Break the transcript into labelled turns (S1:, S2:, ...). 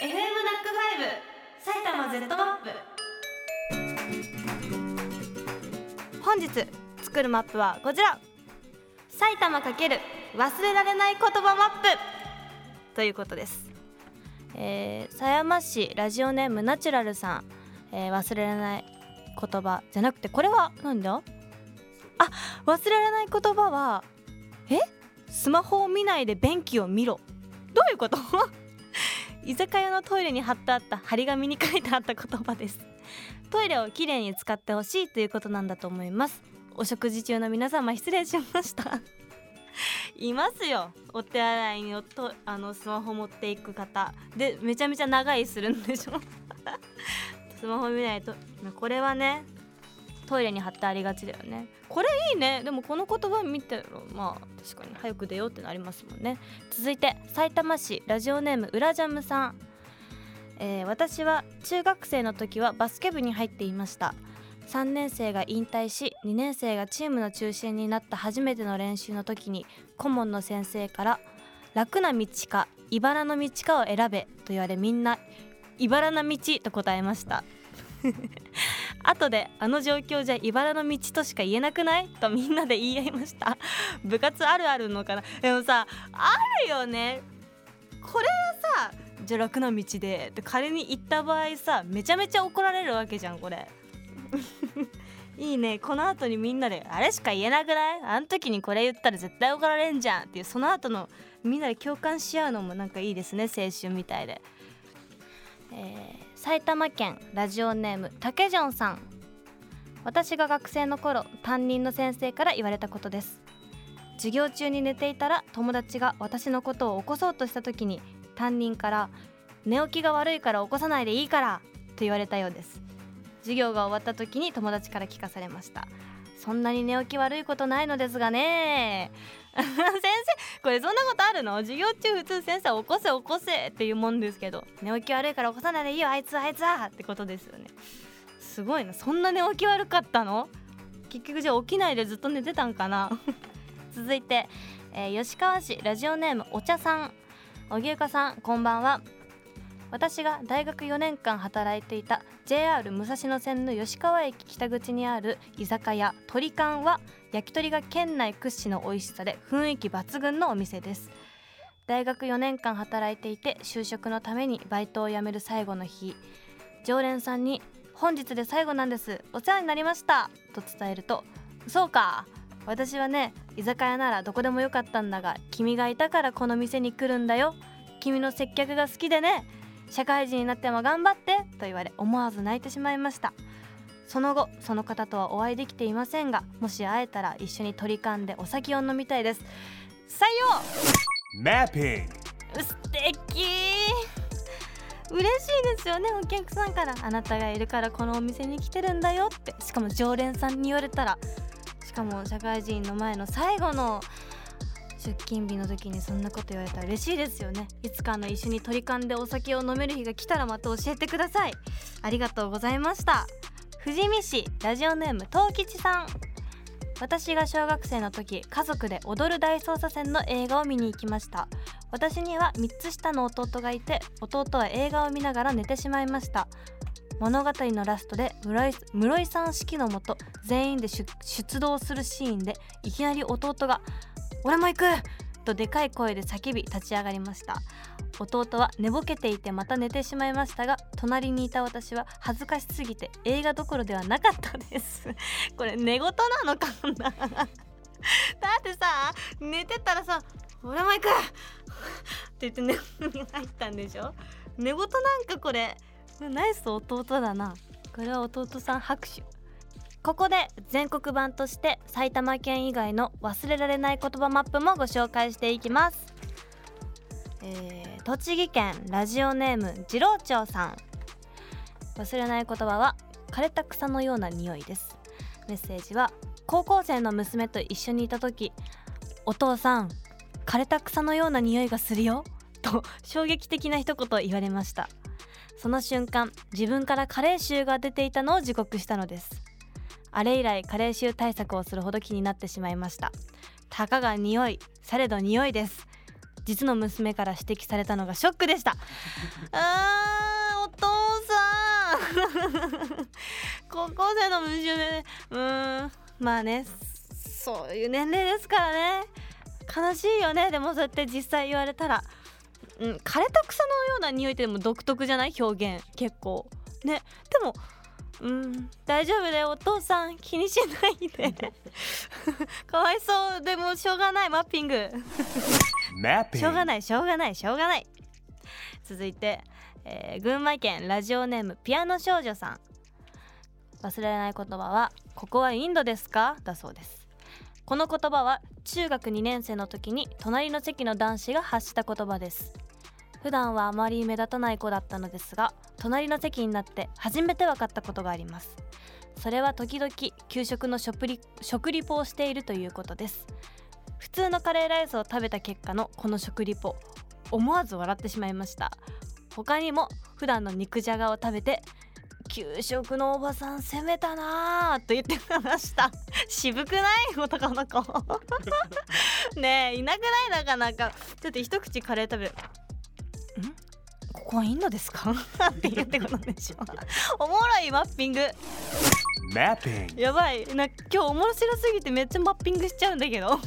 S1: FM ナックファイブ埼玉 Z マップ本日作るマップはこちら。埼玉×忘れられない言葉マップということです、えー、狭山市ラジオネームナチュラルさん、えー、忘れられない言葉じゃなくてこれは何だ？あ忘れられない言葉はえ？スマホを見ないで便器を見ろ。どういうこと？居酒屋のトイレに貼ってあった張り紙に書いてあった言葉です。トイレをきれいに使ってほしいということなんだと思います。お食事中の皆様失礼しました。いますよ。お手洗いにとあのスマホ持っていく方。でめちゃめちゃ長いするんでしょ。スマホ見ないと。これはねトイレに貼ってありがちだよね。これいいね。でもこの言葉見てるまあ確かに早く出ようってなりますもんね。続いて埼玉市ラジオネームうらジャムさん、えー、私は中学生の時はバスケ部に入っていました。3年生が引退し2年生がチームの中心になった初めての練習の時に顧問の先生から「楽な道か茨の道かを選べ」と言われみんな「茨の道」と答えました。後であの状況じゃ茨の道としか言えなくない？とみんなで言い合いました。部活あるあるのかな？でもさあるよね。これはさじゃあ楽な道で。って仮に言った場合さめちゃめちゃ怒られるわけじゃんこれ。いいね。この後にみんなであれしか言えなくない？あの時にこれ言ったら絶対怒られんじゃんっていうその後のみんなで共感し合うのもなんかいいですね青春みたいで、えー埼玉県ラジオネームたけじょんさん。私が学生の頃担任の先生から言われたことです。授業中に寝ていたら友達が私のことを起こそうとした時に担任から寝起きが悪いから起こさないでいいからと言われたようです。授業が終わった時に友達から聞かされました。そんなに寝起き悪いことないのですがね。先生これそんなことあるの？授業中普通先生起こせ起こせっていうもんですけど。寝起き悪いから起こさないでいいよ。あいつあいつはってことですよね。すごいな。そんな寝起き悪かったの？結局じゃあ起きないでずっと寝てたんかな？続いて、えー、吉川市ラジオネームお茶さん。荻生さんこんばんは。私が大学4年間働いていた JR 武蔵野線の吉川駅北口にある居酒屋鳥館は焼き鳥が県内屈指の美味しさで雰囲気抜群のお店です。大学4年間働いていて就職のためにバイトを辞める最後の日。常連さんに「本日で最後なんです。お世話になりました」と伝えると「そうか。私はね居酒屋ならどこでもよかったんだが君がいたからこの店に来るんだよ。君の接客が好きでね。社会人になっても頑張ってと言われ思わず泣いてしまいました。その後その方とはお会いできていませんがもし会えたら一緒に取り勘でお酒を飲みたいです。採用!マッピング素敵!嬉しいですよねお客さんから。あなたがいるからこのお店に来てるんだよって。しかも常連さんに言われたら。しかも社会人の前の最後の出勤日の時にそんなこと言われたら嬉しいですよね。いつかの一緒に取り勘でお酒を飲める日が来たらまた教えてください。ありがとうございました。富士見市ラジオネーム東吉さん。私が小学生の時家族で踊る大捜査線の映画を見に行きました。私には3つ下の弟がいて弟は映画を見ながら寝てしまいました。物語のラストで室井さん指揮のもと全員で出動するシーンでいきなり弟が俺も行く。とでかい声で叫び立ち上がりました。弟は寝ぼけていてまた寝てしまいましたが隣にいた私は恥ずかしすぎて映画どころではなかったです。これ寝言なのかな？だってさ寝てたらさ「俺も行く!」って言って寝に入ったんでしょ？寝言なんかこれ。ナイス弟だな。これは弟さん拍手。ここで全国版として埼玉県以外の忘れられない言葉マップもご紹介していきます、えー、栃木県ラジオネーム次郎長さん。忘れない言葉は枯れた草のような匂いです。メッセージは高校生の娘と一緒にいた時お父さん枯れた草のような匂いがするよと衝撃的な一言言われました。その瞬間自分から加齢臭が出ていたのを自覚したのです。あれ以来加齢臭対策をするほど気になってしまいました。たかが匂いされど匂いです。実の娘から指摘されたのがショックでした。あーお父さん。高校生の娘うんまあねそういう年齢ですからね。悲しいよね。でもそうやって実際言われたら、うん、枯れた草のような匂いってでも独特じゃない？表現。結構。ね。でもうん。大丈夫だよ。お父さん気にしないで。かわいそう。でもしょうがない。マッピング.しょうがない。しょうがない。しょうがない。続いて、えー群馬県ラジオネームピアノ少女さん。忘れられない言葉はここはインドですか？だそうです。この言葉は中学2年生の時に隣の席の男子が発した言葉です普段はあまり目立たない子だったのですが隣の席になって初めて分かったことがあります。それは時々給食の食リ食リポをしているということです。普通のカレーライスを食べた結果のこの食リポ思わず笑ってしまいました。他にも普段の肉じゃがを食べて給食のおばさん攻めたなぁと言ってました。渋くない？男の子。ねえいなくないなかなか。ちょっと一口カレー食べる。ここはインドですか？って言ってことでしょ。おもろいマッピング.やばい。な今日面白すぎてめっちゃマッピングしちゃうんだけど